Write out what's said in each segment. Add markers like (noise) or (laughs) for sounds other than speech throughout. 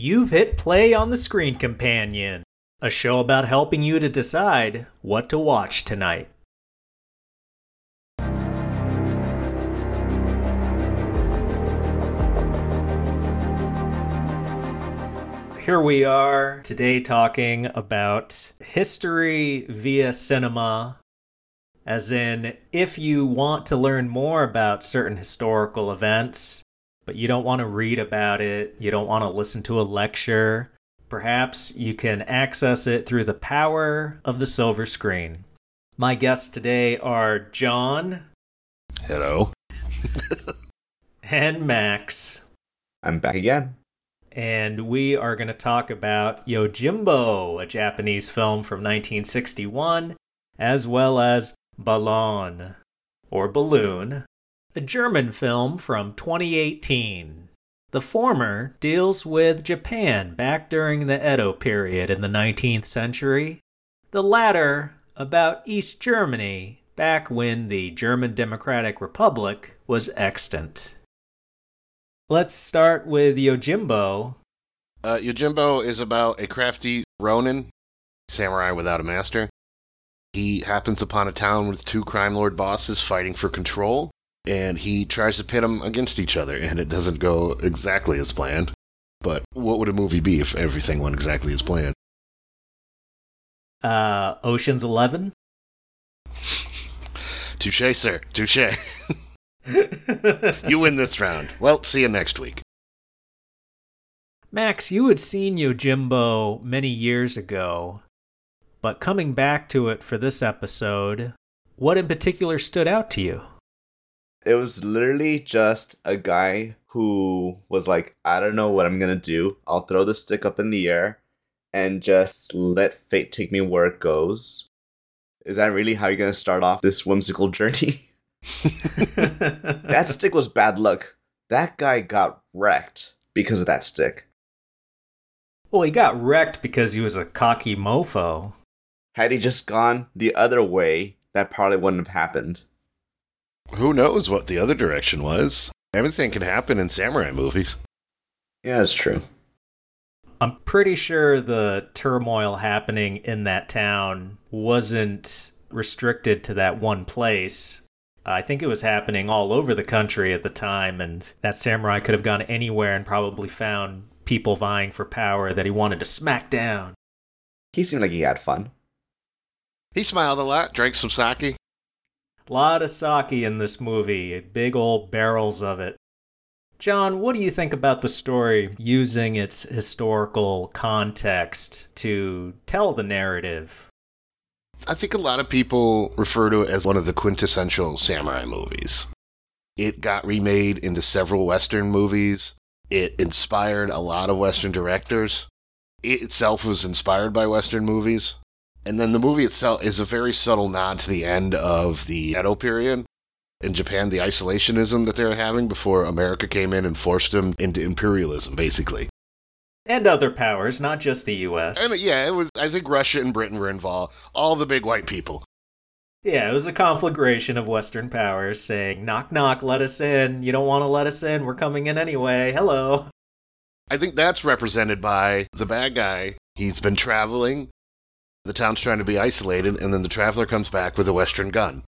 You've hit play on the Screen Companion, a show about helping you to decide what to watch tonight. Here we are today talking about history via cinema. As in, if you want to learn more about certain historical events, but you don't want to read about it, you don't want to listen to a lecture, perhaps you can access it through the power of the silver screen. My guests today are Jon. Hello. and Max. I'm back again. And we are going to talk about Yojimbo, a Japanese film from 1961, as well as Ballon, or Balloon, a German film from 2018. The former deals with Japan back during the Edo period in the 19th century. The latter about East Germany back when the German Democratic Republic was extant. Let's start with Yojimbo. Uh, Yojimbo is about a crafty Ronin, samurai without a master. He happens upon a town with two crime lord bosses fighting for control, and he tries to pit them against each other, and it doesn't go exactly as planned. But what would a movie be if everything went exactly as planned? Uh, Ocean's Eleven. (laughs) Touche, sir. Touche. (laughs) you win this round. Well, see you next week. Max, you had seen Yojimbo many years ago, but coming back to it for this episode, what in particular stood out to you? It was literally just a guy who was like, I don't know what I'm gonna do. I'll throw the stick up in the air and just let fate take me where it goes. Is that really how you're gonna start off this whimsical journey? (laughs) that (laughs) stick was bad luck. That guy got wrecked because of that stick. Well, he got wrecked because he was a cocky mofo. Had he just gone the other way, that probably wouldn't have happened. Who knows what the other direction was? Everything can happen in samurai movies. Yeah, that's true. I'm pretty sure the turmoil happening in that town wasn't restricted to that one place. I think it was happening all over the country at the time, and that samurai could have gone anywhere and probably found people vying for power that he wanted to smack down. He seemed like he had fun. He smiled a lot, drank some sake. Lot of sake in this movie, big old barrels of it. Jon, what do you think about the story using its historical context to tell the narrative? I think a lot of people refer to it as one of the quintessential samurai movies. It got remade into several Western movies. It inspired a lot of Western directors. It itself was inspired by Western movies. And then the movie itself is a very subtle nod to the end of the Edo period. In Japan, the isolationism that they were having before America came in and forced them into imperialism, basically. And other powers, not just the US. And yeah, it was. I think Russia and Britain were involved. All the big white people. Yeah, it was a conflagration of Western powers saying, knock, knock, let us in. You don't want to let us in. We're coming in anyway. Hello. I think that's represented by the bad guy. He's been traveling. The town's trying to be isolated, and then the traveler comes back with a Western gun.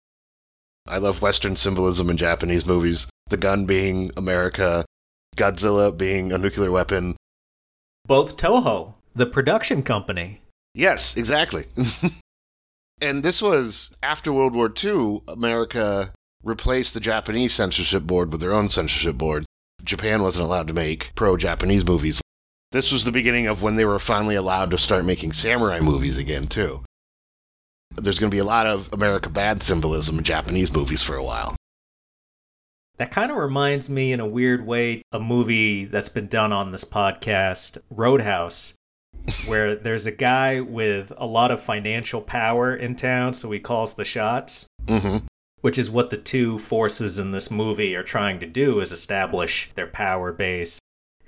I love Western symbolism in Japanese movies. The gun being America, Godzilla being a nuclear weapon. Both Toho, the production company. Yes, exactly. (laughs) and this was after World War II, America replaced the Japanese censorship board with their own censorship board. Japan wasn't allowed to make pro Japanese movies. This was the beginning of when they were finally allowed to start making samurai movies again, too. There's going to be a lot of America bad symbolism in Japanese movies for a while. That kind of reminds me, in a weird way, a movie that's been done on this podcast, Roadhouse, where (laughs) there's a guy with a lot of financial power in town, so he calls the shots. Mm-hmm. Which is what the two forces in this movie are trying to do is establish their power base.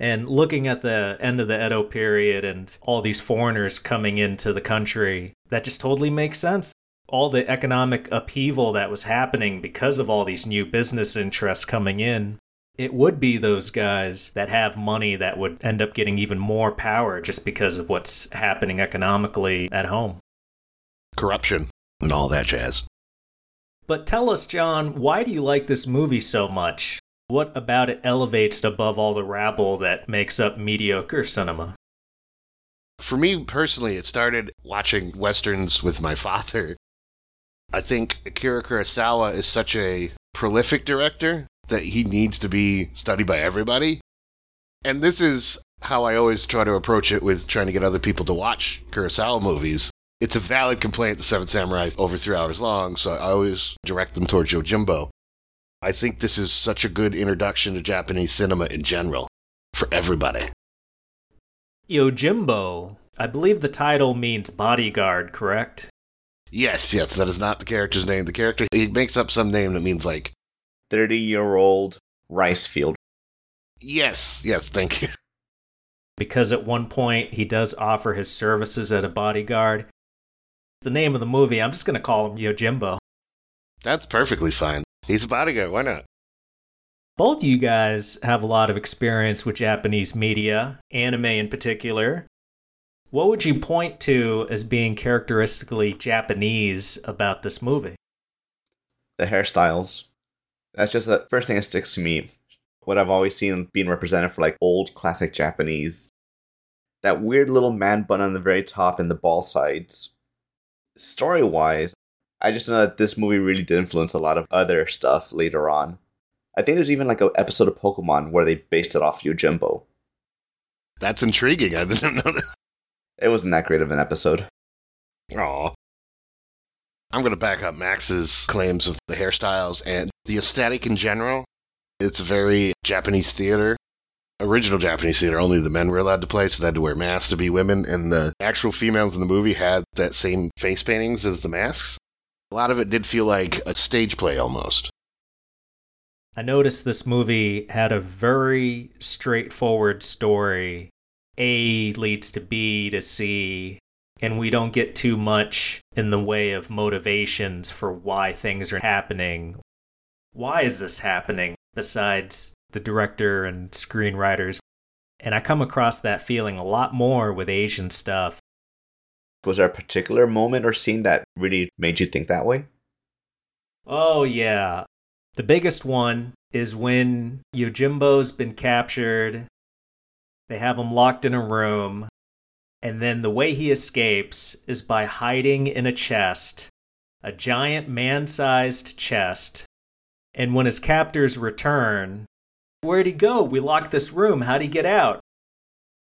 And looking at the end of the Edo period and all these foreigners coming into the country, that just totally makes sense. All the economic upheaval that was happening because of all these new business interests coming in. it would be those guys that have money that would end up getting even more power just because of what's happening economically at home. Corruption and all that jazz. But tell us, Jon, why do you like this movie so much? What about it elevates above all the rabble that makes up mediocre cinema? For me personally, it started watching westerns with my father. I think Akira Kurosawa is such a prolific director that he needs to be studied by everybody. And this is how I always try to approach it with trying to get other people to watch Kurosawa movies. It's a valid complaint The Seven Samurai is over three hours long, so I always direct them towards Yojimbo. I think this is such a good introduction to Japanese cinema in general for everybody. Yojimbo, I believe the title means bodyguard, correct? Yes, yes, that is not the character's name. The character, he makes up some name that means like 30 year old rice field. Yes, yes, thank you. Because at one point he does offer his services as a bodyguard. The name of the movie, I'm just going to call him Yojimbo. That's perfectly fine. He's a bodyguard, why not? Both you guys have a lot of experience with Japanese media, anime in particular. What would you point to as being characteristically Japanese about this movie? The hairstyles. That's just the first thing that sticks to me. What I've always seen being represented for like old classic Japanese. That weird little man bun on the very top and the ball sides. Story wise, I just know that this movie really did influence a lot of other stuff later on. I think there's even like an episode of Pokemon where they based it off Yojimbo. That's intriguing. I didn't (laughs) know that. It wasn't that great of an episode. Aw. I'm going to back up Max's claims of the hairstyles and the aesthetic in general. It's very Japanese theater. Original Japanese theater, only the men were allowed to play, so they had to wear masks to be women, and the actual females in the movie had that same face paintings as the masks. A lot of it did feel like a stage play almost. I noticed this movie had a very straightforward story. A leads to B to C, and we don't get too much in the way of motivations for why things are happening. Why is this happening besides the director and screenwriters? And I come across that feeling a lot more with Asian stuff. Was there a particular moment or scene that really made you think that way? Oh, yeah. The biggest one is when Yojimbo's been captured. They have him locked in a room. And then the way he escapes is by hiding in a chest, a giant man sized chest. And when his captors return, where'd he go? We locked this room. How'd he get out?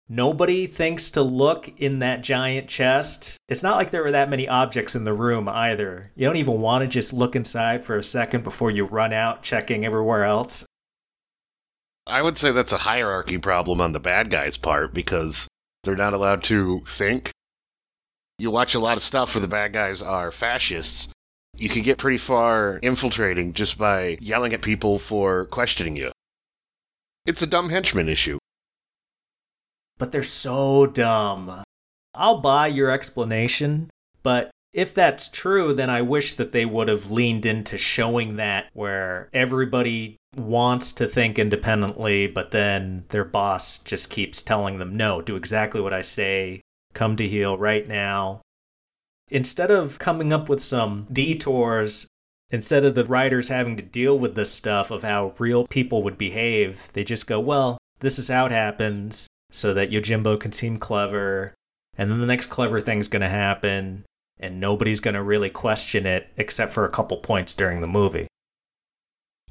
Nobody thinks to look in that giant chest. It's not like there were that many objects in the room either. You don't even want to just look inside for a second before you run out checking everywhere else. I would say that's a hierarchy problem on the bad guys' part because they're not allowed to think. You watch a lot of stuff where the bad guys are fascists. You can get pretty far infiltrating just by yelling at people for questioning you. It's a dumb henchman issue. But they're so dumb. I'll buy your explanation, but if that's true, then I wish that they would have leaned into showing that where everybody wants to think independently, but then their boss just keeps telling them, no, do exactly what I say, come to heel right now. Instead of coming up with some detours, instead of the writers having to deal with this stuff of how real people would behave, they just go, well, this is how it happens, so that Yojimbo can seem clever, and then the next clever thing's gonna happen, and nobody's gonna really question it except for a couple points during the movie.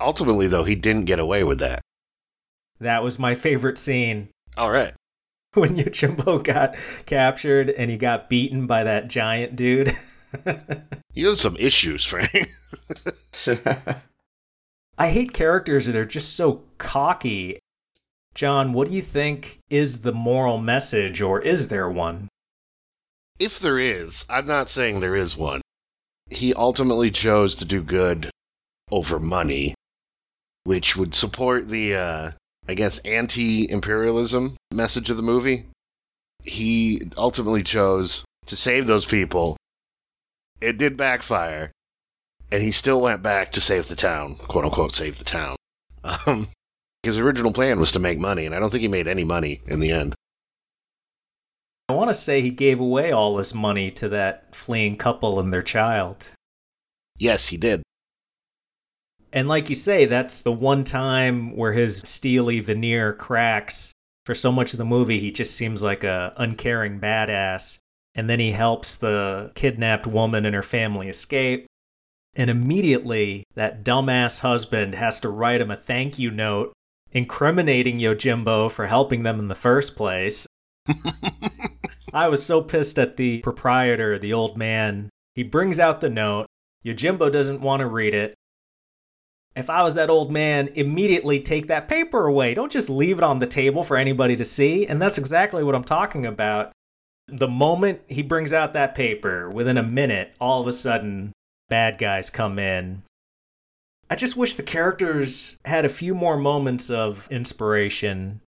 Ultimately, though, he didn't get away with that. That was my favorite scene All right. (laughs) when Yojimbo got captured and he got beaten by that giant dude. (laughs) You have some issues, Frank. (laughs) I hate characters that are just so cocky. Jon, what do you think is the moral message, or is there one? if there is, I'm not saying there is one. He ultimately chose to do good over money, which would support the, uh, I guess, anti imperialism message of the movie. He ultimately chose to save those people. It did backfire, and he still went back to save the town, quote unquote, save the town. (laughs) Um, His original plan was to make money, and I don't think he made any money in the end. I want to say he gave away all his money to that fleeing couple and their child. Yes, he did. And like you say, that's the one time where his steely veneer cracks. For so much of the movie, he just seems like a uncaring badass. And then he helps the kidnapped woman and her family escape. And immediately, that dumbass husband has to write him a thank you note incriminating Yojimbo for helping them in the first place. (laughs) I was so pissed at the proprietor, the old man. He brings out the note. Yojimbo doesn't want to read it. If I was that old man, immediately take that paper away. Don't just leave it on the table for anybody to see. And that's exactly what I'm talking about. The moment he brings out that paper, within a minute, all of a sudden, bad guys come in. I just wish the characters had a few more moments of inspiration.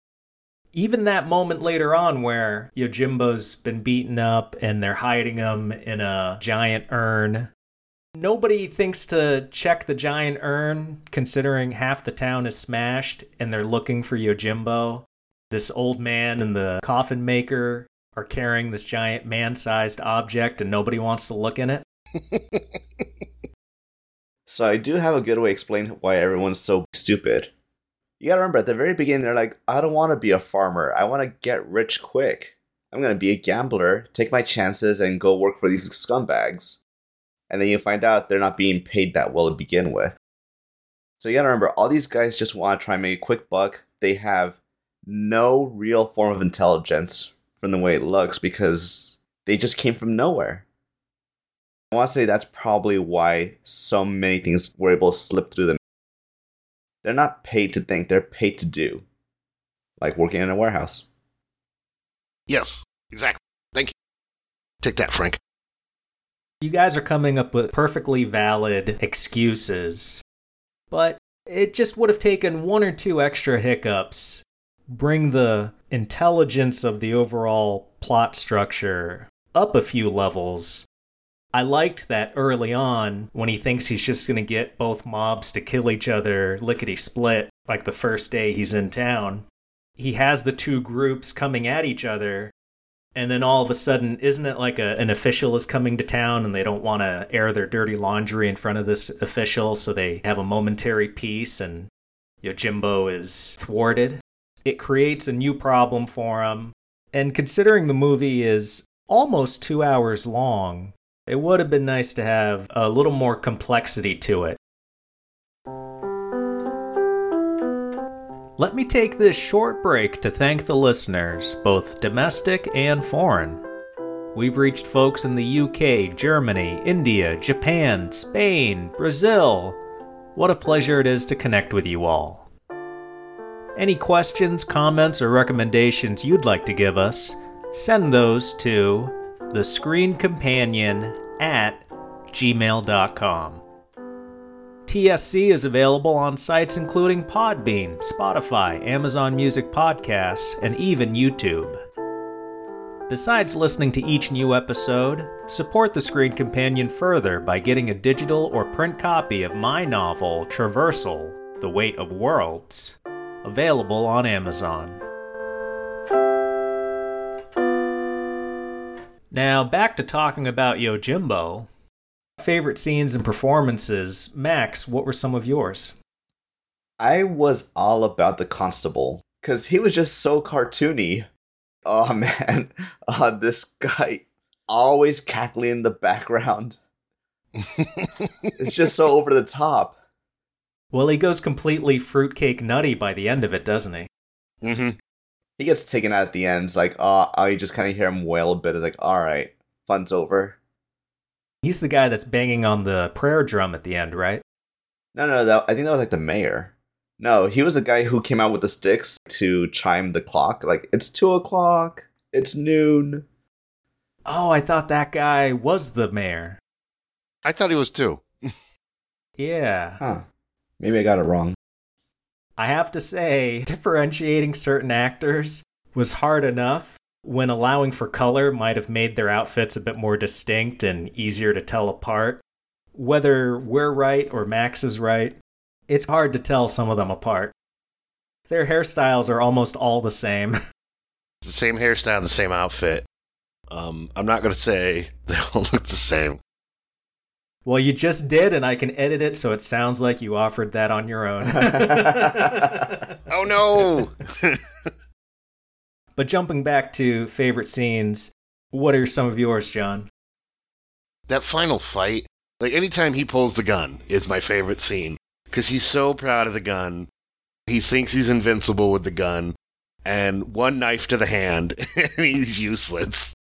Even that moment later on where Yojimbo's been beaten up and they're hiding him in a giant urn. Nobody thinks to check the giant urn, considering half the town is smashed and they're looking for Yojimbo. This old man and the coffin maker are carrying this giant man sized object and nobody wants to look in it. (laughs) so I do have a good way to explain why everyone's so stupid. You gotta remember at the very beginning, they're like, I don't wanna be a farmer. I wanna get rich quick. I'm gonna be a gambler, take my chances, and go work for these scumbags. And then you find out they're not being paid that well to begin with. So you gotta remember, all these guys just wanna try and make a quick buck. They have no real form of intelligence from the way it looks because they just came from nowhere. I want to say that's probably why so many things were able to slip through them. They're not paid to think, they're paid to do. Like working in a warehouse. Yes, exactly. Thank you. Take that, Frank. You guys are coming up with perfectly valid excuses, but it just would have taken one or two extra hiccups, bring the intelligence of the overall plot structure up a few levels. I liked that early on when he thinks he's just going to get both mobs to kill each other lickety split, like the first day he's in town. He has the two groups coming at each other, and then all of a sudden, isn't it like a, an official is coming to town and they don't want to air their dirty laundry in front of this official, so they have a momentary peace and Yojimbo is thwarted? It creates a new problem for him. And considering the movie is almost two hours long, it would have been nice to have a little more complexity to it. Let me take this short break to thank the listeners, both domestic and foreign. We've reached folks in the UK, Germany, India, Japan, Spain, Brazil. What a pleasure it is to connect with you all. Any questions, comments, or recommendations you'd like to give us, send those to the screen companion at gmail.com. TSC is available on sites including Podbean, Spotify, Amazon Music Podcasts, and even YouTube. Besides listening to each new episode, support the Screen Companion further by getting a digital or print copy of my novel, Traversal The Weight of Worlds available on Amazon. Now, back to talking about Yojimbo. Favorite scenes and performances. Max, what were some of yours? I was all about the constable because he was just so cartoony. Oh (laughs) man, uh, this guy always cackling in the background. it's just so over the top. Well, he goes completely fruitcake nutty by the end of it, doesn't he? Mm-hmm. He gets taken out at the end. It's like, oh, I just kind of hear him wail a bit. It's like, all right, fun's over. He's the guy that's banging on the prayer drum at the end, right? No, no, that, I think that was like the mayor. No, he was the guy who came out with the sticks to chime the clock. Like, it's two o'clock, it's noon. Oh, I thought that guy was the mayor. I thought he was too. (laughs) yeah. Huh. Maybe I got it wrong. I have to say, (laughs) differentiating certain actors was hard enough when allowing for color might have made their outfits a bit more distinct and easier to tell apart. Whether we're right or Max is right, it's hard to tell some of them apart. Their hairstyles are almost all the same. (laughs) The same hairstyle, the same outfit. Um, I'm not going to say (laughs) they all look the same. Well, you just did, and I can edit it so it sounds like you offered that on your own. (laughs) Oh no! (laughs) but jumping back to favorite scenes, what are some of yours, Jon? that final fight, like anytime he pulls the gun, is my favorite scene because he's so proud of the gun. He thinks he's invincible with the gun, and one knife to the hand, (laughs) and he's useless.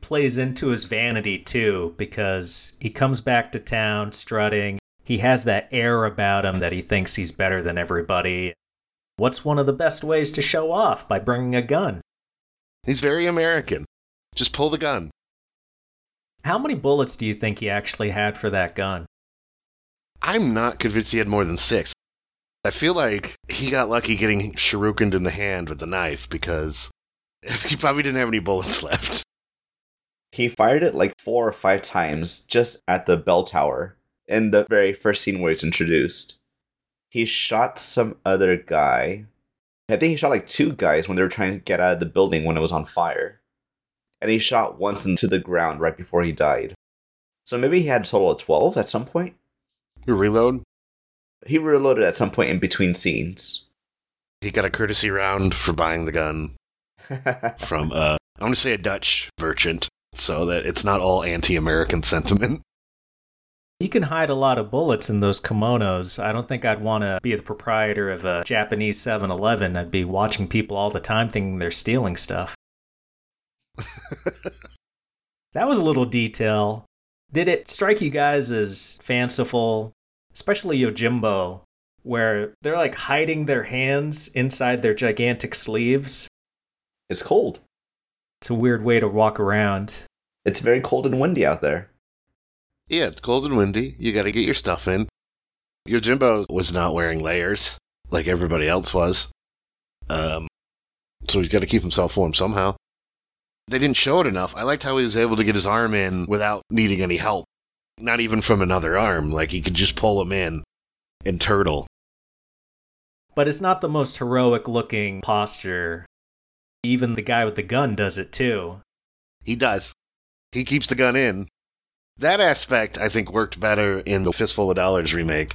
Plays into his vanity too because he comes back to town strutting. He has that air about him that he thinks he's better than everybody. What's one of the best ways to show off by bringing a gun? He's very American. Just pull the gun. How many bullets do you think he actually had for that gun? I'm not convinced he had more than six. I feel like he got lucky getting shurikened in the hand with the knife because (laughs) he probably didn't have any bullets (laughs) left. He fired it like four or five times just at the bell tower in the very first scene where it's introduced. He shot some other guy. I think he shot like two guys when they were trying to get out of the building when it was on fire. And he shot once into the ground right before he died. So maybe he had a total of 12 at some point. You reload. He reloaded at some point in between scenes. He got a courtesy round for buying the gun (laughs) from uh I'm gonna say a Dutch merchant, so that it's not all anti-American sentiment. (laughs) You can hide a lot of bullets in those kimonos. I don't think I'd want to be the proprietor of a Japanese 7 Eleven. I'd be watching people all the time thinking they're stealing stuff. that was a little detail. Did it strike you guys as fanciful, especially Yojimbo, where they're like hiding their hands inside their gigantic sleeves? it's cold. It's a weird way to walk around. It's very cold and windy out there. Yeah, it's cold and windy. You gotta get your stuff in. Yojimbo was not wearing layers like everybody else was. Um so he's gotta keep himself warm somehow. They didn't show it enough. I liked how he was able to get his arm in without needing any help. Not even from another arm. Like he could just pull him in and turtle. But it's not the most heroic looking posture. Even the guy with the gun does it too. He does. He keeps the gun in. That aspect, I think, worked better in the Fistful of Dollars remake.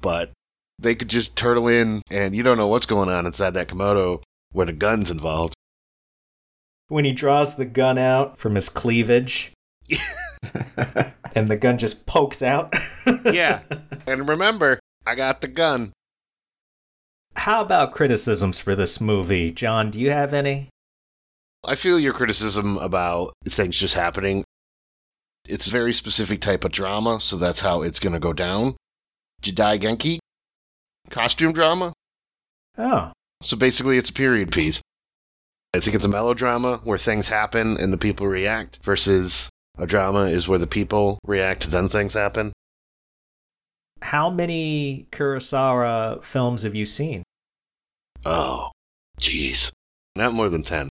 But they could just turtle in, and you don't know what's going on inside that kimono when a gun's involved. When he draws the gun out from his cleavage (laughs) and the gun just pokes out. Yeah. (laughs) And remember, I got the gun. How about criticisms for this movie? Jon, do you have any? I feel your criticism about things just happening. It's a very specific type of drama, so that's how it's going to go down. Jidaigeki? Costume drama? Oh, So basically, it's a period piece. I think it's a melodrama where things happen and the people react, versus a drama is where the people react, then things happen. how many Kurosawa films have you seen? Oh, jeez. Not more than 10.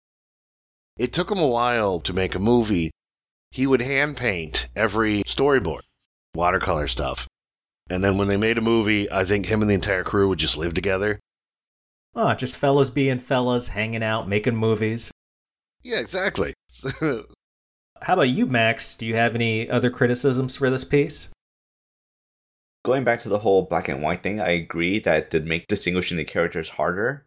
It took him a while to make a movie. He would hand paint every storyboard, watercolor stuff. And then when they made a movie, I think him and the entire crew would just live together. Oh, just fellas being fellas, hanging out, making movies. Yeah, exactly. (laughs) How about you, Max? Do you have any other criticisms for this piece? Going back to the whole black and white thing, I agree that did make distinguishing the characters harder.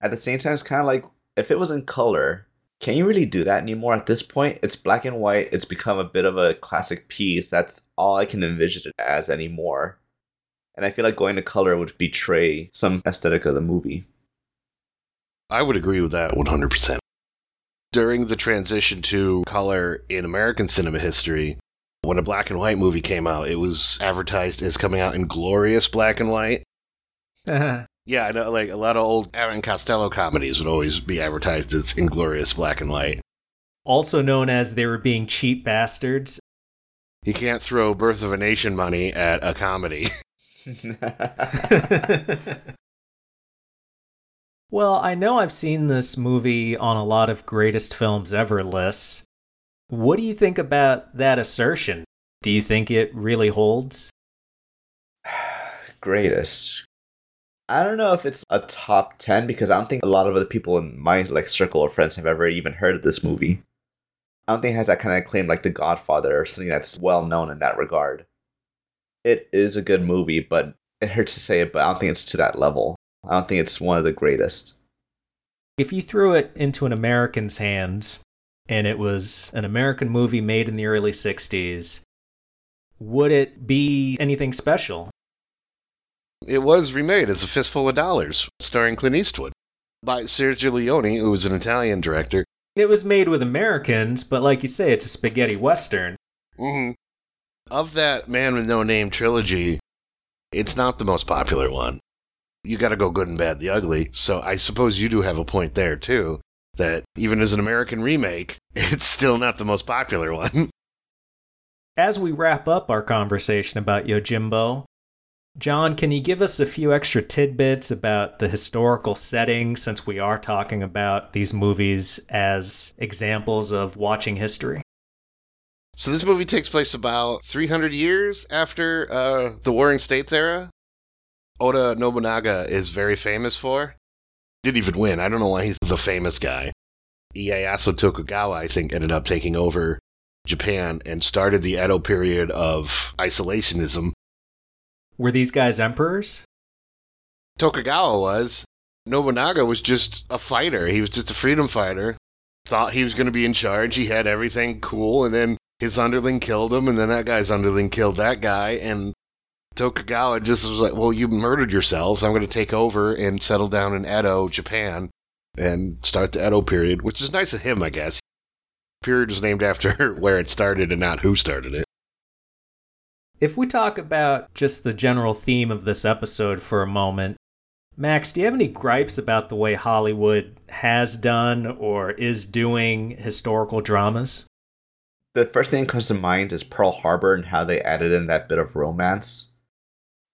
At the same time, it's kind of like if it was in color, can you really do that anymore at this point? It's black and white, it's become a bit of a classic piece. That's all I can envision it as anymore. And I feel like going to color would betray some aesthetic of the movie. I would agree with that 100%. During the transition to color in American cinema history, when a black and white movie came out, it was advertised as coming out in glorious black and white. Uh-huh. Yeah, I know, like a lot of old Abbott and Costello comedies would always be advertised as inglorious black and white. also known as they were being cheap bastards. You can't throw Birth of a Nation money at a comedy. (laughs) (laughs) well, I know I've seen this movie on a lot of greatest films ever lists. What do you think about that assertion? Do you think it really holds? (sighs) Greatest. I don't know if it's a top 10 because I don't think a lot of other people in my like circle of friends have ever even heard of this movie. I don't think it has that kind of claim like The Godfather or something that's well known in that regard. It is a good movie, but it hurts to say it, but I don't think it's to that level. I don't think it's one of the greatest. If you threw it into an American's hands and it was an American movie made in the early 60s, would it be anything special? It was remade as A Fistful of Dollars, starring Clint Eastwood, by Sergio Leone, who was an Italian director. It was made with Americans, but like you say, it's a spaghetti western. Mm-hmm. Of that Man with No Name trilogy, it's not the most popular one. You got to go good and bad, the ugly. So I suppose you do have a point there too. That even as an American remake, (laughs) it's still not the most popular one. As we wrap up our conversation about Yojimbo, Jon, can you give us a few extra tidbits about the historical setting since we are talking about these movies as examples of watching history? So this movie takes place about 300 years after uh, the Warring States era. Oda Nobunaga is very famous for. Didn't even win. I don't know why he's the famous guy. Ieyasu Tokugawa, I think, ended up taking over Japan and started the Edo period of isolationism. Were these guys emperors? Tokugawa was. Nobunaga was just a fighter. He was just a freedom fighter. Thought he was going to be in charge. He had everything cool, and then his underling killed him, and then that guy's underling killed that guy, and Tokugawa just was like, "Well, you murdered yourselves. I'm going to take over and settle down in Edo, Japan, and start the Edo period." Which is nice of him, I guess. Period is named after (laughs) where it started and not who started it. If we talk about just the general theme of this episode for a moment, Max, do you have any gripes about the way Hollywood has done or is doing historical dramas? The first thing that comes to mind is Pearl Harbor and how they added in that bit of romance.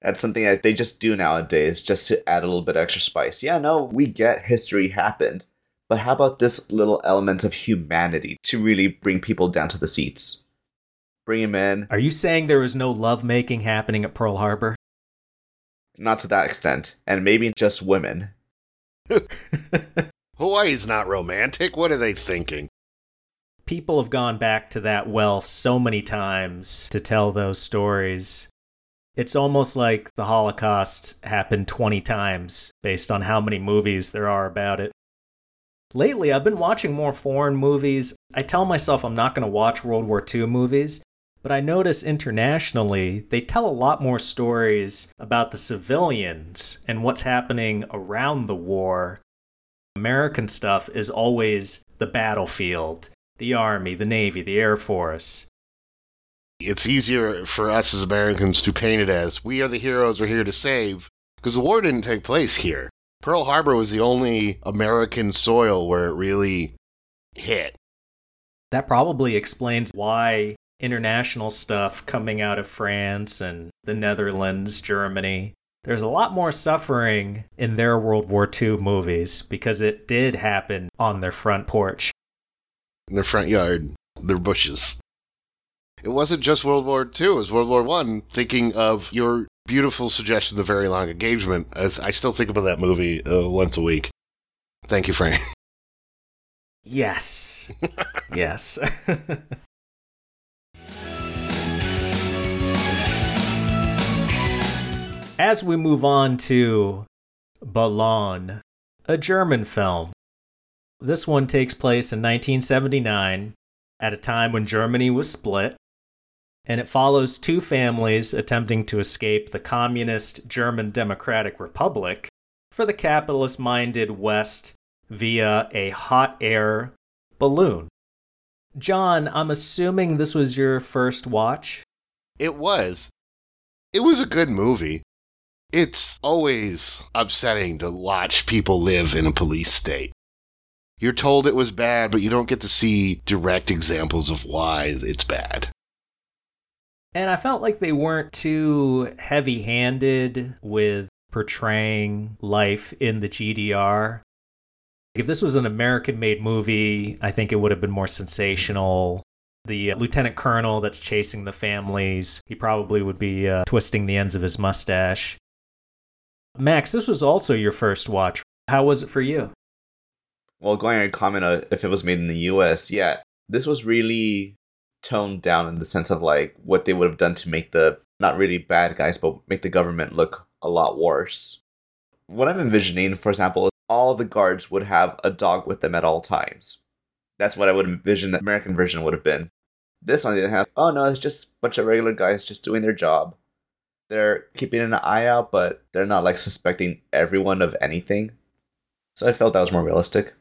That's something that they just do nowadays just to add a little bit extra spice. Yeah, no, we get history happened, but how about this little element of humanity to really bring people down to the seats? Bring him in. Are you saying there was no lovemaking happening at Pearl Harbor? Not to that extent, and maybe just women. (laughs) Hawaii's not romantic. What are they thinking? People have gone back to that well so many times to tell those stories. It's almost like the Holocaust happened 20 times based on how many movies there are about it. Lately, I've been watching more foreign movies. I tell myself I'm not going to watch World War II movies, but I notice internationally, they tell a lot more stories about the civilians and what's happening around the war. American stuff is always the battlefield, the Army, the Navy, the Air Force. It's easier for us as Americans to paint it as we are the heroes we're here to save because the war didn't take place here. Pearl Harbor was the only American soil where it really hit. That probably explains why international stuff coming out of France and the Netherlands, Germany. There's a lot more suffering in their World War II movies because it did happen on their front porch. In their front yard, their bushes. It wasn't just World War II, it was World War One. Thinking of your beautiful suggestion, The Very Long Engagement, as I still think about that movie uh, once a week. Thank you, Frank. (laughs) Yes. (laughs) yes. (laughs) As we move on to Ballon, a German film. This one takes place in 1979, at a time when Germany was split, and it follows two families attempting to escape the communist German Democratic Republic for the capitalist minded West via a hot air balloon. Jon, I'm assuming this was your first watch? It was. It was a good movie. It's always upsetting to watch people live in a police state. You're told it was bad, but you don't get to see direct examples of why it's bad. And I felt like they weren't too heavy handed with portraying life in the GDR. If this was an American made movie, I think it would have been more sensational. The uh, lieutenant colonel that's chasing the families, he probably would be uh, twisting the ends of his mustache. Max, this was also your first watch. How was it for you? Well, going on your comment uh, if it was made in the US, yeah, this was really toned down in the sense of like what they would have done to make the not really bad guys, but make the government look a lot worse. What I'm envisioning, for example, all the guards would have a dog with them at all times. That's what I would envision the American version would have been. This, on the other hand, oh no, it's just a bunch of regular guys just doing their job. They're keeping an eye out, but they're not like suspecting everyone of anything. So I felt that was more realistic.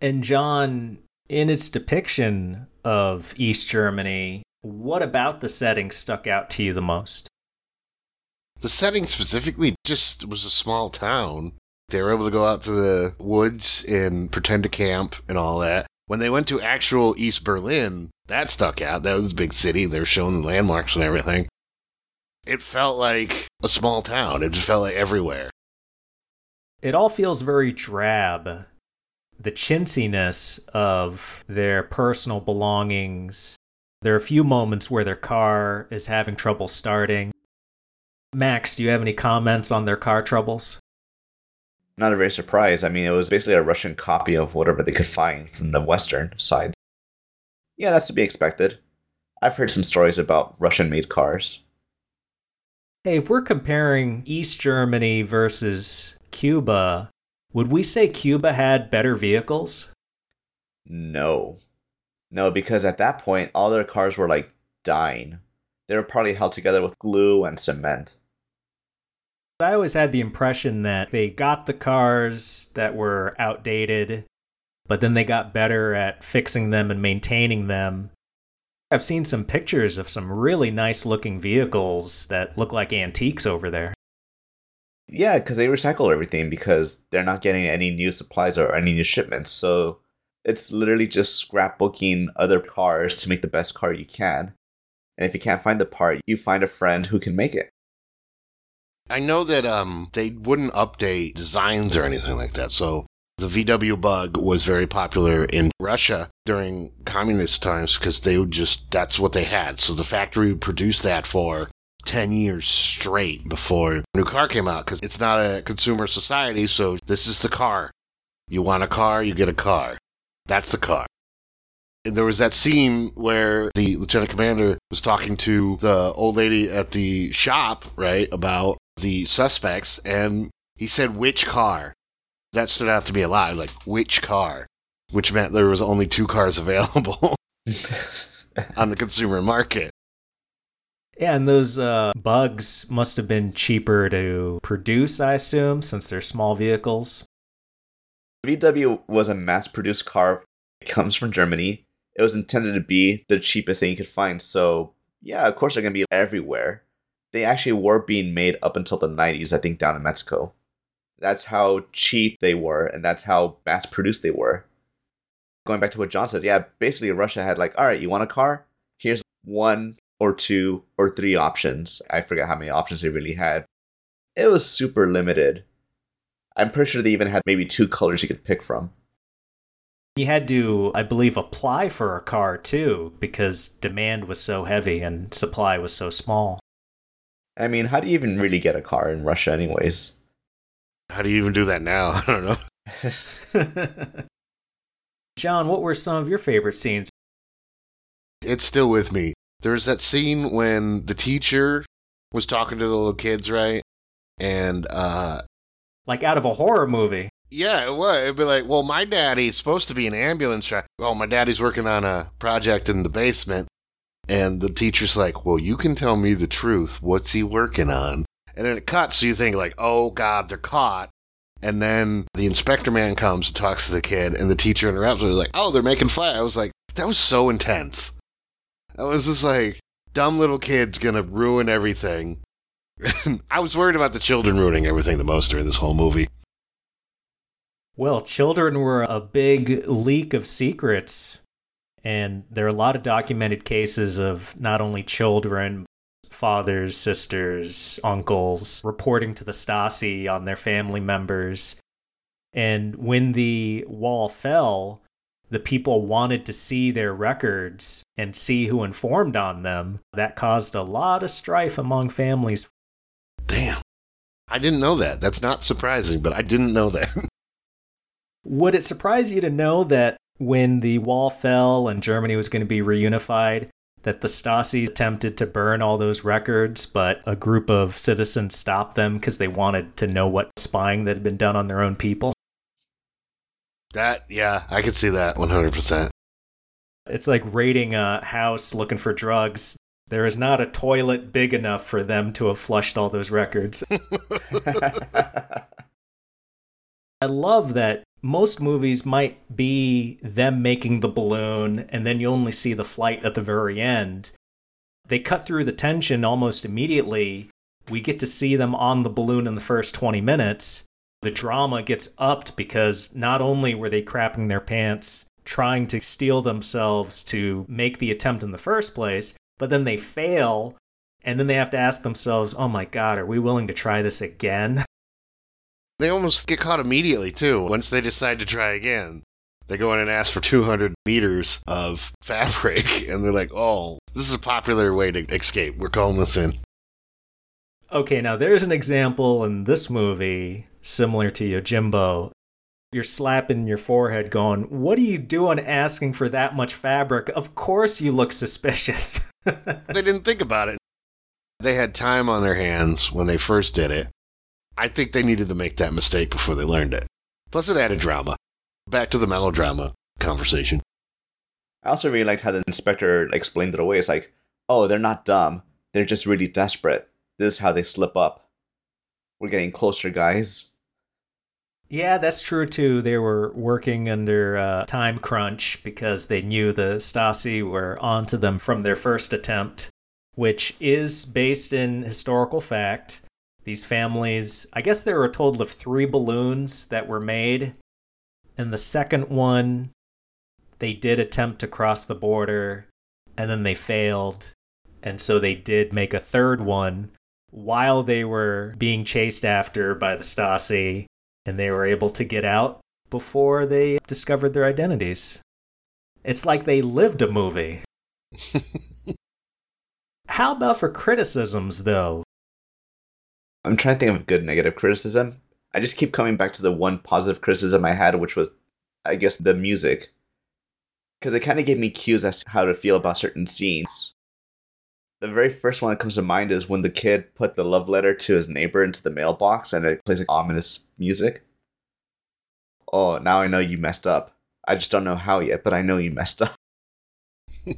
And Jon, in its depiction of East Germany, what about the setting stuck out to you the most? The setting specifically just was a small town. They were able to go out to the woods and pretend to camp and all that. When they went to actual East Berlin, that stuck out. That was a big city. They were showing the landmarks and everything. It felt like a small town. It just felt like everywhere. It all feels very drab. The chintziness of their personal belongings. There are a few moments where their car is having trouble starting. Max, do you have any comments on their car troubles? Not a very surprise. I mean, it was basically a Russian copy of whatever they could find from the Western side. Yeah, that's to be expected. I've heard some stories about Russian made cars. Hey, if we're comparing East Germany versus Cuba, would we say Cuba had better vehicles? No. No, because at that point, all their cars were like dying. They were probably held together with glue and cement. I always had the impression that they got the cars that were outdated, but then they got better at fixing them and maintaining them. I've seen some pictures of some really nice looking vehicles that look like antiques over there. Yeah, because they recycle everything because they're not getting any new supplies or any new shipments. So it's literally just scrapbooking other cars to make the best car you can. And if you can't find the part, you find a friend who can make it. I know that um they wouldn't update designs or anything like that. So the VW Bug was very popular in Russia during communist times because they would just that's what they had. So the factory would produce that for 10 years straight before a new car came out because it's not a consumer society. So this is the car. You want a car, you get a car. That's the car. And there was that scene where the lieutenant commander was talking to the old lady at the shop, right, about the suspects, and he said, which car? That stood out to me a lot. Like, which car? Which meant there was only two cars (laughs) available (laughs) on the consumer market. Yeah, and those uh, bugs must have been cheaper to produce, I assume, since they're small vehicles. VW was a mass produced car. It comes from Germany. It was intended to be the cheapest thing you could find. So, yeah, of course, they're going to be everywhere. They actually were being made up until the 90s, I think, down in Mexico. That's how cheap they were, and that's how mass produced they were. Going back to what Jon said, yeah, basically Russia had like, all right, you want a car? Here's one or two or three options. I forget how many options they really had. It was super limited. I'm pretty sure they even had maybe two colors you could pick from. You had to, I believe, apply for a car too because demand was so heavy and supply was so small. I mean, how do you even really get a car in Russia, anyways? How do you even do that now? (laughs) I don't know. (laughs) Jon, what were some of your favorite scenes? It's still with me. There's that scene when the teacher was talking to the little kids, right? And uh like out of a horror movie. Yeah, it would. It'd be like, well, my daddy's supposed to be an ambulance driver. Well, my daddy's working on a project in the basement. And the teacher's like, well, you can tell me the truth. What's he working on? And then it cuts, so you think, like, oh, God, they're caught. And then the inspector man comes and talks to the kid, and the teacher interrupts her, like, oh, they're making flat. I was like, that was so intense. I was just like, dumb little kid's gonna ruin everything. (laughs) I was worried about the children ruining everything the most during this whole movie. Well, children were a big leak of secrets. And there are a lot of documented cases of not only children, fathers, sisters, uncles reporting to the Stasi on their family members. And when the wall fell, the people wanted to see their records and see who informed on them. That caused a lot of strife among families. Damn. I didn't know that. That's not surprising, but I didn't know that. (laughs) Would it surprise you to know that when the wall fell and Germany was going to be reunified, that the Stasi attempted to burn all those records, but a group of citizens stopped them because they wanted to know what spying that had been done on their own people? That, yeah, I could see that 100%. It's like raiding a house looking for drugs. There is not a toilet big enough for them to have flushed all those records. (laughs) I love that most movies might be them making the balloon and then you only see the flight at the very end. They cut through the tension almost immediately. We get to see them on the balloon in the first 20 minutes. The drama gets upped because not only were they crapping their pants trying to steel themselves to make the attempt in the first place, but then they fail and then they have to ask themselves, oh my God, are we willing to try this again? (laughs) They almost get caught immediately, too, once they decide to try again. They go in and ask for 200 meters of fabric, (laughs) and they're like, oh, this is a popular way to escape. We're calling this in. Okay, now there's an example in this movie similar to Yojimbo. You're slapping your forehead going, What are you doing asking for that much fabric? Of course you look suspicious. (laughs) they didn't think about it. They had time on their hands when they first did it. I think they needed to make that mistake before they learned it. Plus, it added drama. Back to the melodrama conversation. I also really liked how the inspector explained it away. It's like, oh, they're not dumb. They're just really desperate. This is how they slip up. We're getting closer, guys. Yeah, that's true too. They were working under a time crunch because they knew the Stasi were onto them from their first attempt, which is based in historical fact. These families, I guess there were a total of three balloons that were made. And the second one, they did attempt to cross the border and then they failed. And so they did make a third one while they were being chased after by the Stasi and they were able to get out before they discovered their identities. It's like they lived a movie. (laughs) How about for criticisms, though? I'm trying to think of good negative criticism. I just keep coming back to the one positive criticism I had, which was, I guess, the music. Because it kind of gave me cues as to how to feel about certain scenes. The very first one that comes to mind is when the kid put the love letter to his neighbor into the mailbox and it plays like ominous music. Oh, now I know you messed up. I just don't know how yet, but I know you messed up. (laughs)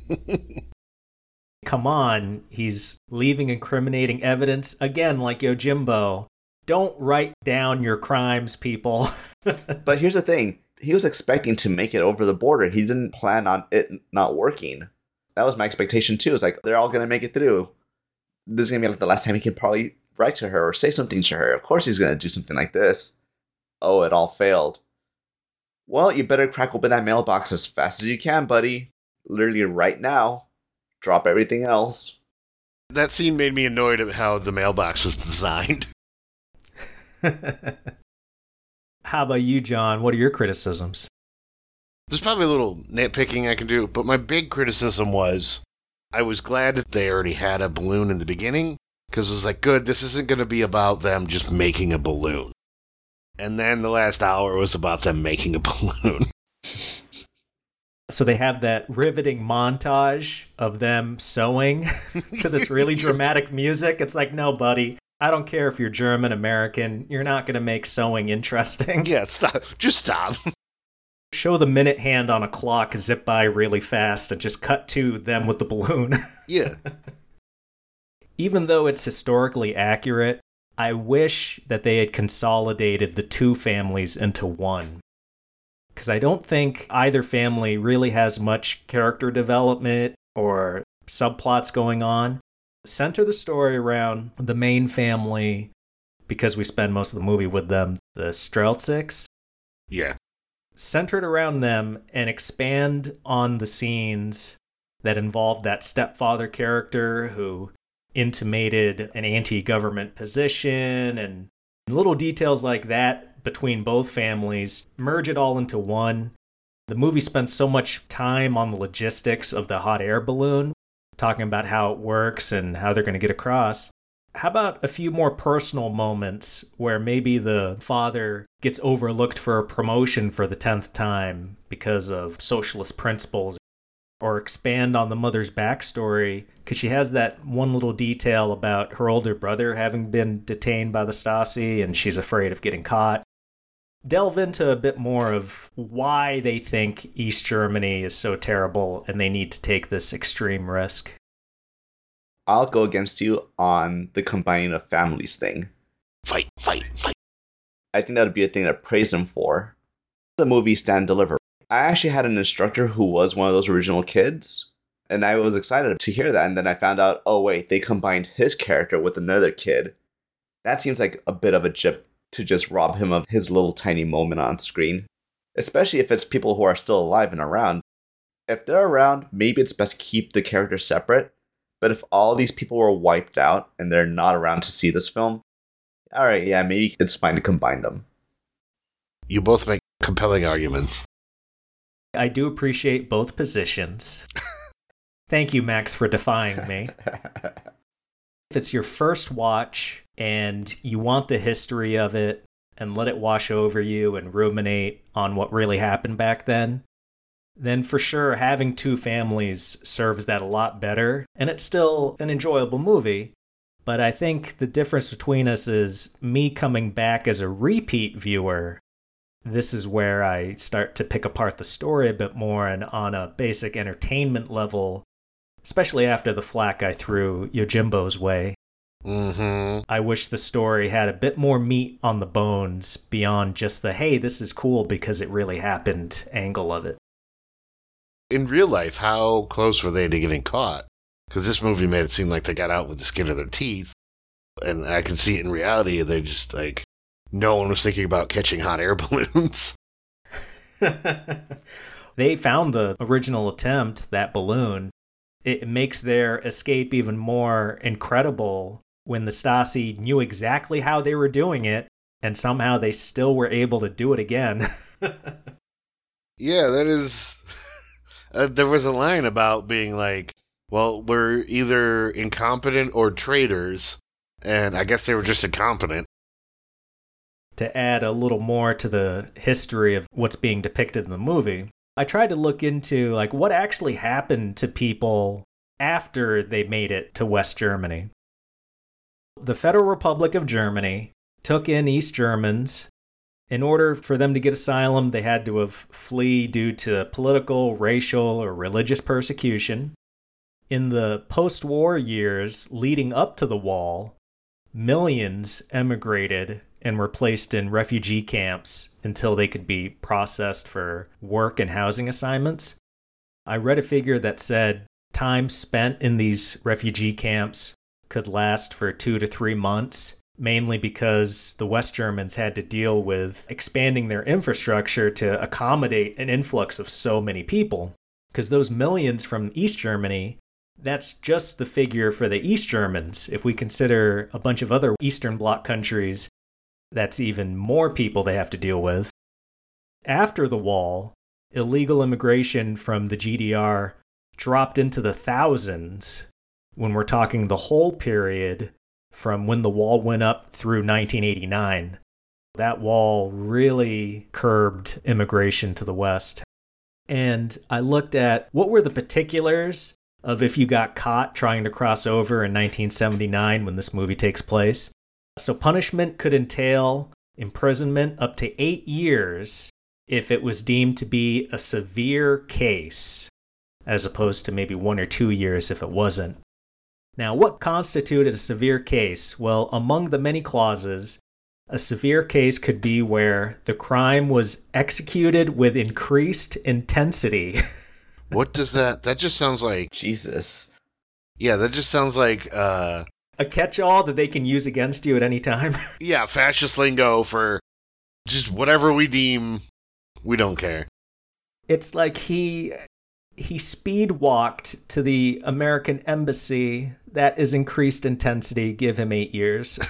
Come on, he's leaving incriminating evidence again, like Yojimbo. Don't write down your crimes, people. (laughs) but here's the thing he was expecting to make it over the border. He didn't plan on it not working. That was my expectation too. It's like they're all gonna make it through. This is gonna be like the last time he can probably write to her or say something to her. Of course he's gonna do something like this. Oh, it all failed. Well, you better crack open that mailbox as fast as you can, buddy. Literally right now. Drop everything else. That scene made me annoyed at how the mailbox was designed. (laughs) how about you, Jon? What are your criticisms? There's probably a little nitpicking I can do, but my big criticism was I was glad that they already had a balloon in the beginning because it was like, good, this isn't going to be about them just making a balloon. And then the last hour was about them making a (laughs) balloon. so they have that riveting montage of them sewing (laughs) to this really (laughs) dramatic music. It's like, no, buddy, I don't care if you're German, American, you're not going to make sewing interesting. Yeah, stop. Just stop. Show the minute hand on a clock zip by really fast and just cut to them with the balloon. (laughs) yeah. Even though it's historically accurate, I wish that they had consolidated the two families into one. Because I don't think either family really has much character development or subplots going on. Center the story around the main family because we spend most of the movie with them, the Strelzyks. Yeah centered around them and expand on the scenes that involved that stepfather character who intimated an anti government position and little details like that between both families, merge it all into one. The movie spends so much time on the logistics of the hot air balloon, talking about how it works and how they're going to get across. How about a few more personal moments where maybe the father gets overlooked for a promotion for the 10th time because of socialist principles? Or expand on the mother's backstory because she has that one little detail about her older brother having been detained by the Stasi and she's afraid of getting caught. Delve into a bit more of why they think East Germany is so terrible and they need to take this extreme risk. I'll go against you on the combining of families thing. Fight, fight, fight. I think that would be a thing to praise him for. The movie Stand Deliver. I actually had an instructor who was one of those original kids, and I was excited to hear that. And then I found out, oh, wait, they combined his character with another kid. That seems like a bit of a jip to just rob him of his little tiny moment on screen, especially if it's people who are still alive and around. If they're around, maybe it's best keep the character separate but if all these people were wiped out and they're not around to see this film, all right, yeah, maybe it's fine to combine them. You both make compelling arguments. I do appreciate both positions. (laughs) Thank you, Max, for defying me. (laughs) if it's your first watch and you want the history of it and let it wash over you and ruminate on what really happened back then, then for sure having two families serves that a lot better. And it's still an enjoyable movie. But I think the difference between us is me coming back as a repeat viewer. This is where I start to pick apart the story a bit more and on a basic entertainment level, especially after the flack I threw Yojimbo's way. Mm-hmm. I wish the story had a bit more meat on the bones beyond just the hey, this is cool because it really happened angle of it in real life, how close were they to getting caught? Because this movie made it seem like they got out with the skin of their teeth. And I can see it in reality. They just like, no one was thinking about catching hot air (laughs) balloons. (laughs) they found the original attempt, that balloon. It makes their escape even more incredible when the Stasi knew exactly how they were doing it, and somehow they still were able to do it again. (laughs) yeah, that is uh, there was a line about being like, well, we're either incompetent or traitors, and I guess they were just incompetent. To add a little more to the history of what's being depicted in the movie, I tried to look into like what actually happened to people after they made it to West Germany. The Federal Republic of Germany took in East Germans in order for them to get asylum, they had to have flee due to political, racial, or religious persecution. In the post war years leading up to the wall, millions emigrated and were placed in refugee camps until they could be processed for work and housing assignments. I read a figure that said time spent in these refugee camps could last for two to three months mainly because the West Germans had to deal with expanding their infrastructure to accommodate an influx of so many people. Because those millions from East Germany, that's just the figure for the East Germans. If we consider a bunch of other Eastern Bloc countries, that's even more people they have to deal with. After the wall, illegal immigration from the GDR dropped into the thousands when we're talking the whole period from when the wall went up through 1989. That wall really curbed immigration to the West. And I looked at what were the particulars of if you got caught trying to cross over in 1979 when this movie takes place. So, punishment could entail imprisonment up to eight years if it was deemed to be a severe case, as opposed to maybe one or two years if it wasn't. Now, what constituted a severe case? Well, among the many clauses, a severe case could be where the crime was executed with increased intensity. (laughs) what does that that just sounds like Jesus. Yeah, that just sounds like uh a catch-all that they can use against you at any time. (laughs) yeah, fascist lingo for just whatever we deem we don't care. It's like he he speed walked to the American embassy. That is increased intensity. Give him eight years.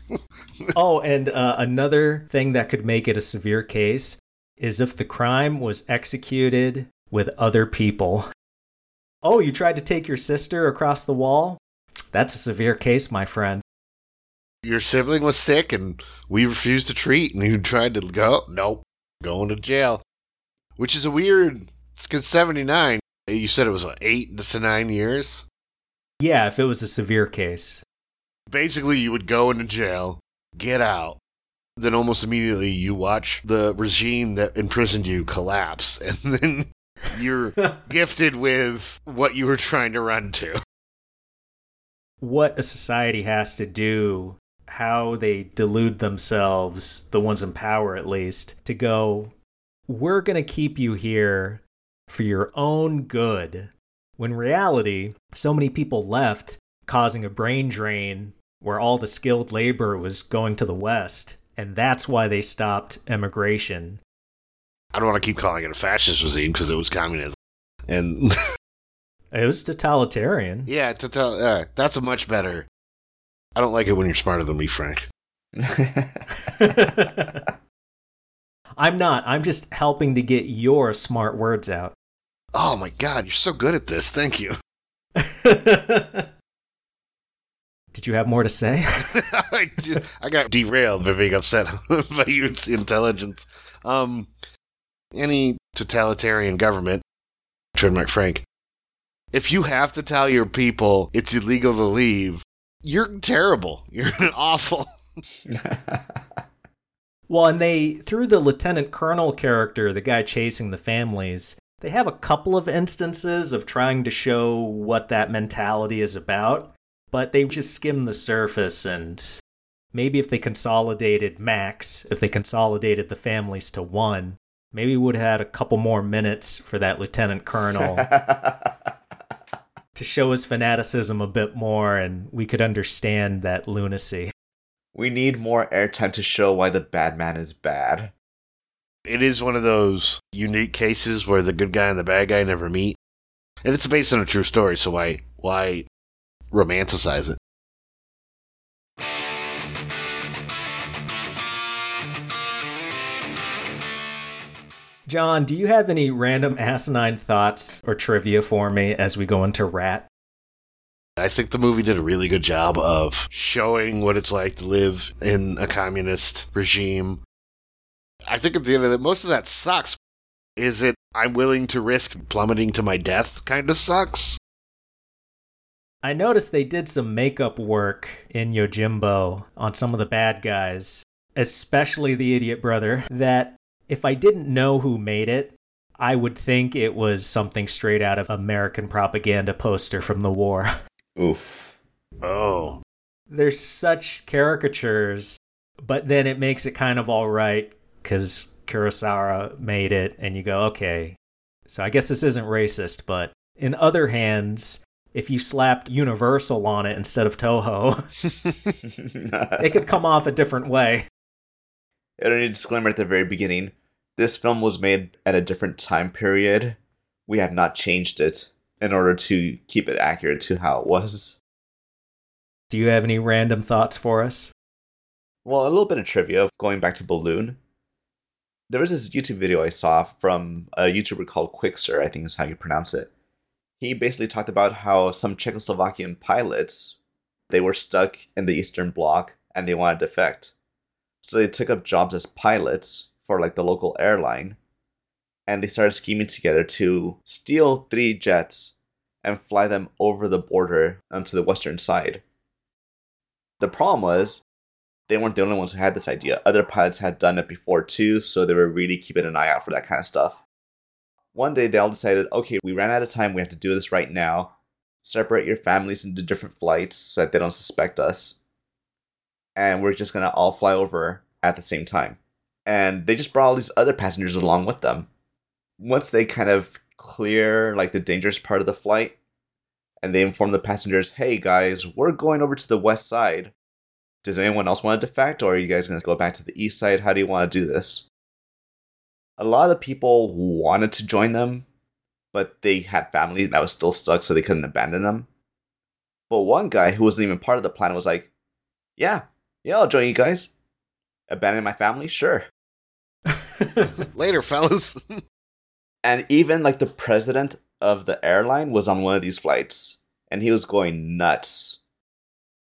(laughs) oh, and uh, another thing that could make it a severe case is if the crime was executed with other people. Oh, you tried to take your sister across the wall? That's a severe case, my friend. Your sibling was sick and we refused to treat, and you tried to go. Nope, going to jail. Which is a weird. It's because 79, you said it was what, eight to nine years? Yeah, if it was a severe case. Basically, you would go into jail, get out, then almost immediately you watch the regime that imprisoned you collapse, (laughs) and then you're (laughs) gifted with what you were trying to run to. What a society has to do, how they delude themselves, the ones in power at least, to go, we're going to keep you here for your own good. When reality, so many people left, causing a brain drain where all the skilled labor was going to the West, and that's why they stopped immigration. I don't want to keep calling it a fascist regime because it was communism. And (laughs) it was totalitarian. Yeah, total, uh, that's a much better. I don't like it when you're smarter than me, Frank. (laughs) (laughs) I'm not. I'm just helping to get your smart words out. Oh my god, you're so good at this. Thank you. (laughs) Did you have more to say? (laughs) I, I got derailed by being upset (laughs) by your intelligence. Um, any totalitarian government, trademark Frank, if you have to tell your people it's illegal to leave, you're terrible. You're awful. Well, and they, through the lieutenant colonel character, the guy chasing the families, they have a couple of instances of trying to show what that mentality is about, but they just skim the surface and maybe if they consolidated Max, if they consolidated the families to one, maybe we would have had a couple more minutes for that lieutenant colonel (laughs) to show his fanaticism a bit more and we could understand that lunacy. We need more airtime to show why the bad man is bad. It is one of those unique cases where the good guy and the bad guy never meet. And it's based on a true story, so why why romanticize it? Jon, do you have any random asinine thoughts or trivia for me as we go into Rat? I think the movie did a really good job of showing what it's like to live in a communist regime. I think at the end of it, most of that sucks. Is it I'm willing to risk plummeting to my death kind of sucks? I noticed they did some makeup work in Yojimbo on some of the bad guys, especially the idiot brother, that if I didn't know who made it, I would think it was something straight out of American propaganda poster from the war. (laughs) Oof. Oh. There's such caricatures, but then it makes it kind of all right because Kurosawa made it, and you go, okay. So I guess this isn't racist, but in other hands, if you slapped Universal on it instead of Toho, (laughs) it could come off a different way. I need a disclaimer at the very beginning. This film was made at a different time period. We have not changed it in order to keep it accurate to how it was. Do you have any random thoughts for us? Well, a little bit of trivia going back to Balloon. There was this YouTube video I saw from a YouTuber called Quickster, I think is how you pronounce it. He basically talked about how some Czechoslovakian pilots they were stuck in the Eastern Bloc and they wanted to defect. So they took up jobs as pilots for like the local airline and they started scheming together to steal three jets and fly them over the border onto the western side. The problem was they weren't the only ones who had this idea. Other pilots had done it before too, so they were really keeping an eye out for that kind of stuff. One day they all decided, okay, we ran out of time, we have to do this right now. Separate your families into different flights so that they don't suspect us and we're just gonna all fly over at the same time. And they just brought all these other passengers along with them. Once they kind of clear like the dangerous part of the flight, and they inform the passengers, "Hey guys, we're going over to the west side. Does anyone else want to defect, or are you guys gonna go back to the east side? How do you want to do this?" A lot of people wanted to join them, but they had family that was still stuck, so they couldn't abandon them. But one guy who wasn't even part of the plan was like, "Yeah, yeah, I'll join you guys. Abandon my family? Sure. (laughs) Later, fellas. (laughs) and even like the president of the airline was on one of these flights and he was going nuts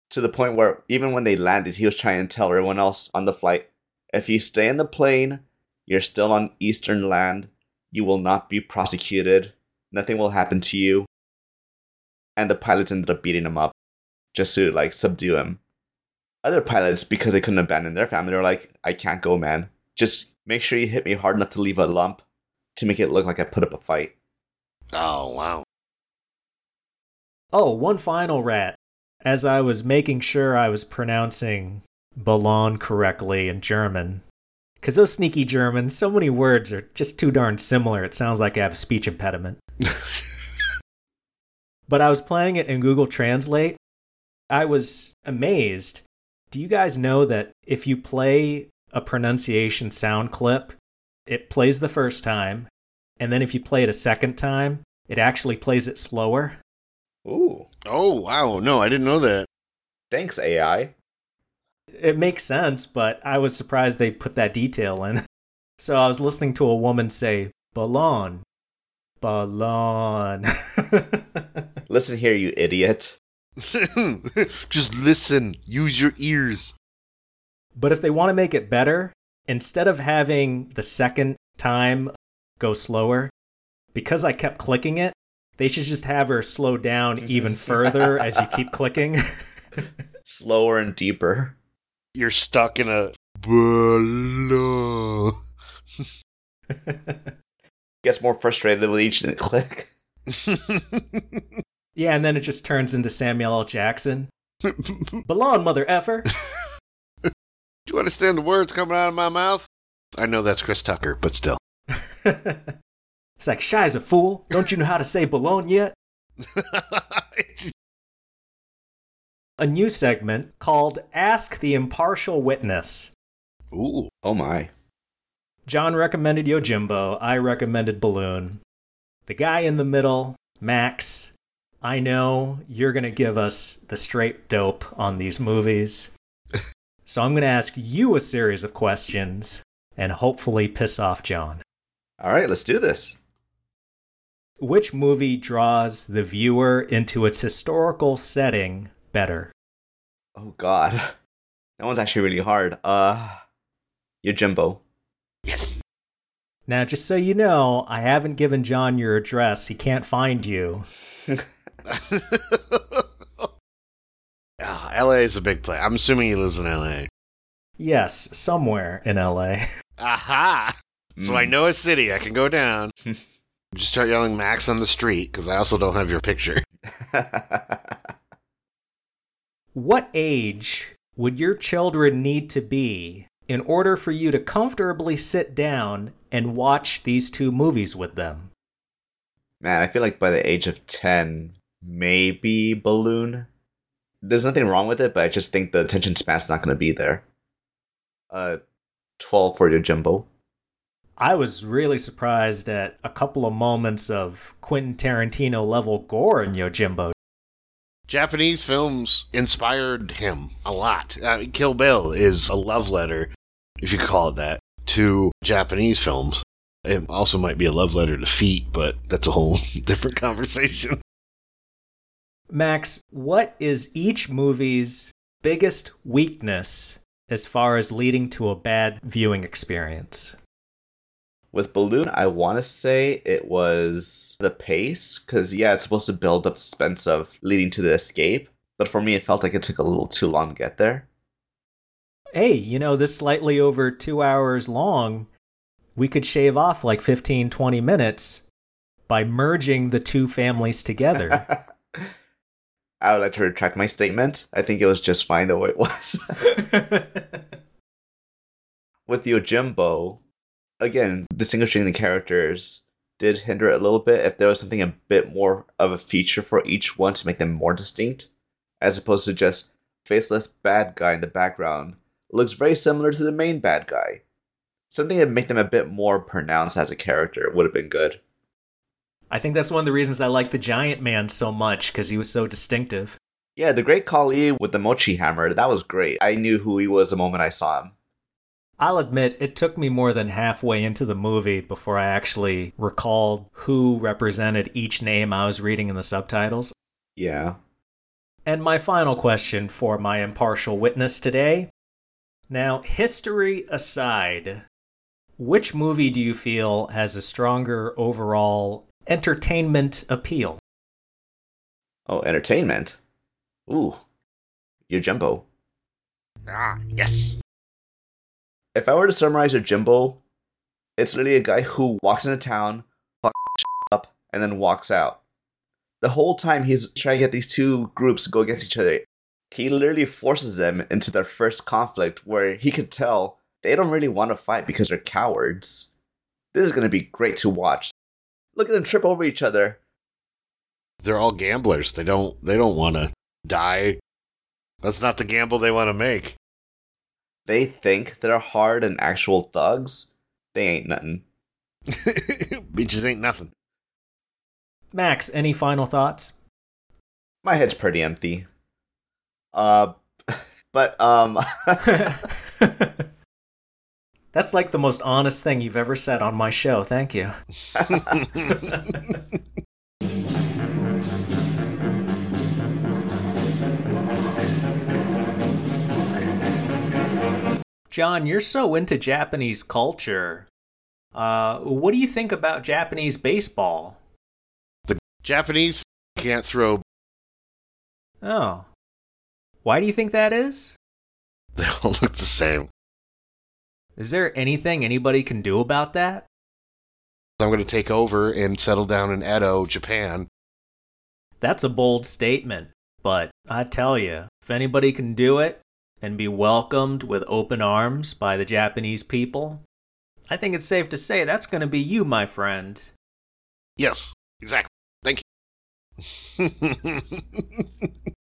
To the point where even when they landed, he was trying to tell everyone else on the flight if you stay in the plane, you're still on Eastern land, you will not be prosecuted, nothing will happen to you. And the pilots ended up beating him up just to like subdue him. Other pilots, because they couldn't abandon their family, were like, I can't go, man. Just make sure you hit me hard enough to leave a lump to make it look like I put up a fight. Oh, wow. Oh, one final rat. As I was making sure I was pronouncing Ballon correctly in German, because those sneaky Germans, so many words are just too darn similar, it sounds like I have a speech impediment. (laughs) but I was playing it in Google Translate. I was amazed. Do you guys know that if you play a pronunciation sound clip, it plays the first time, and then if you play it a second time, it actually plays it slower? Ooh. Oh, wow. No, I didn't know that. Thanks, AI. It makes sense, but I was surprised they put that detail in. (laughs) So I was listening to a woman say, Ballon. Ballon. (laughs) Listen here, you idiot. (laughs) Just listen. Use your ears. but if they want to make it better, instead of having the second time go slower, because I kept clicking it, they should just have her slow down (laughs) even further as you keep clicking. (laughs) Slower and deeper. You're stuck in a balloon. (laughs) Gets more frustrated with each click. yeah, and then it just turns into Samuel L. Jackson. Ballon, mother effer. Do you understand the words coming out of my mouth? I know that's Chris Tucker, but still. (laughs) it's like, shy's a fool. Don't you know how to say Ballon yet? (laughs) A new segment called Ask the Impartial Witness. Ooh. Oh my. Jon recommended Yojimbo. I recommended Balloon. The guy in the middle, Max, I know you're going to give us the straight dope on these movies. So I'm going to ask you a series of questions and hopefully piss off Jon. All right, let's do this. Which movie draws the viewer into its historical setting better? Oh god. That one's actually really hard. Uh Yojimbo. Yes. Now, just so you know, I haven't given Jon your address. He can't find you. (laughs) Ah, LA is a big place. I'm assuming he lives in LA. Yes, somewhere in LA. Aha! So I Mm. know a city. I can go down. (laughs) Just start yelling Max on the street because I also don't have your picture. (laughs) What age would your children need to be in order for you to comfortably sit down and watch these two movies with them? Man, I feel like by the age of 10, maybe Balloon. There's nothing wrong with it, but I just think the attention span's not going to be there. Uh, 12 for Yojimbo. I was really surprised at a couple of moments of Quentin Tarantino level gore in Yojimbo. Japanese films inspired him a lot. I mean, Kill Bill is a love letter, if you call it that, to Japanese films. It also might be a love letter to feet, but that's a whole (laughs) different conversation. Max, what is each movie's biggest weakness as far as leading to a bad viewing experience? With Balloon, I want to say it was the pace, because yeah, it's supposed to build up suspense of leading to the escape, but for me, it felt like it took a little too long to get there. Hey, you know, this slightly over two hours long, we could shave off like 15, 20 minutes by merging the two families together. (laughs) I would like to retract my statement. I think it was just fine the way it was. (laughs) With Yojimbo, again, distinguishing the characters did hinder it a little bit. If there was something a bit more of a feature for each one to make them more distinct, as opposed to just faceless bad guy in the background, looks very similar to the main bad guy. Something that make them a bit more pronounced as a character would have been good. I think that's one of the reasons I like the Giant Man so much because he was so distinctive. Yeah, the Great Khali with the mochi hammer, that was great. I knew who he was the moment I saw him. I'll admit, it took me more than halfway into the movie before I actually recalled who represented each name I was reading in the subtitles. Yeah. And my final question for my impartial witness today. Now, history aside, which movie do you feel has a stronger overall entertainment appeal? Oh, entertainment. Ooh, Yojimbo. Ah, yes. If I were to summarize Yojimbo, it's literally a guy who walks into town, fucks (laughs) up, and then walks out. The whole time he's trying to get these two groups to go against each other. He literally forces them into their first conflict where he can tell they don't really want to fight because they're cowards. This is going to be great to watch. Look at them trip over each other. They're all gamblers. They don't they don't want to die. That's not the gamble they want to make. They think they're hard and actual thugs. They ain't nothing. (laughs) Bitches ain't nothing. Max, any final thoughts? My head's pretty empty. Uh, (laughs) but um, (laughs) That's like the most honest thing you've ever said on my show. Thank you. (laughs) Jon, you're so into Japanese culture. Uh, what do you think about Japanese baseball? the Japanese can't throw. Oh. Why do you think that is? They all (laughs) look the same. Is there anything anybody can do about that? I'm going to take over and settle down in Edo, Japan. That's a bold statement, but I tell you, if anybody can do it and be welcomed with open arms by the Japanese people, I think it's safe to say that's going to be you, my friend. Yes, exactly. Thank you. (laughs)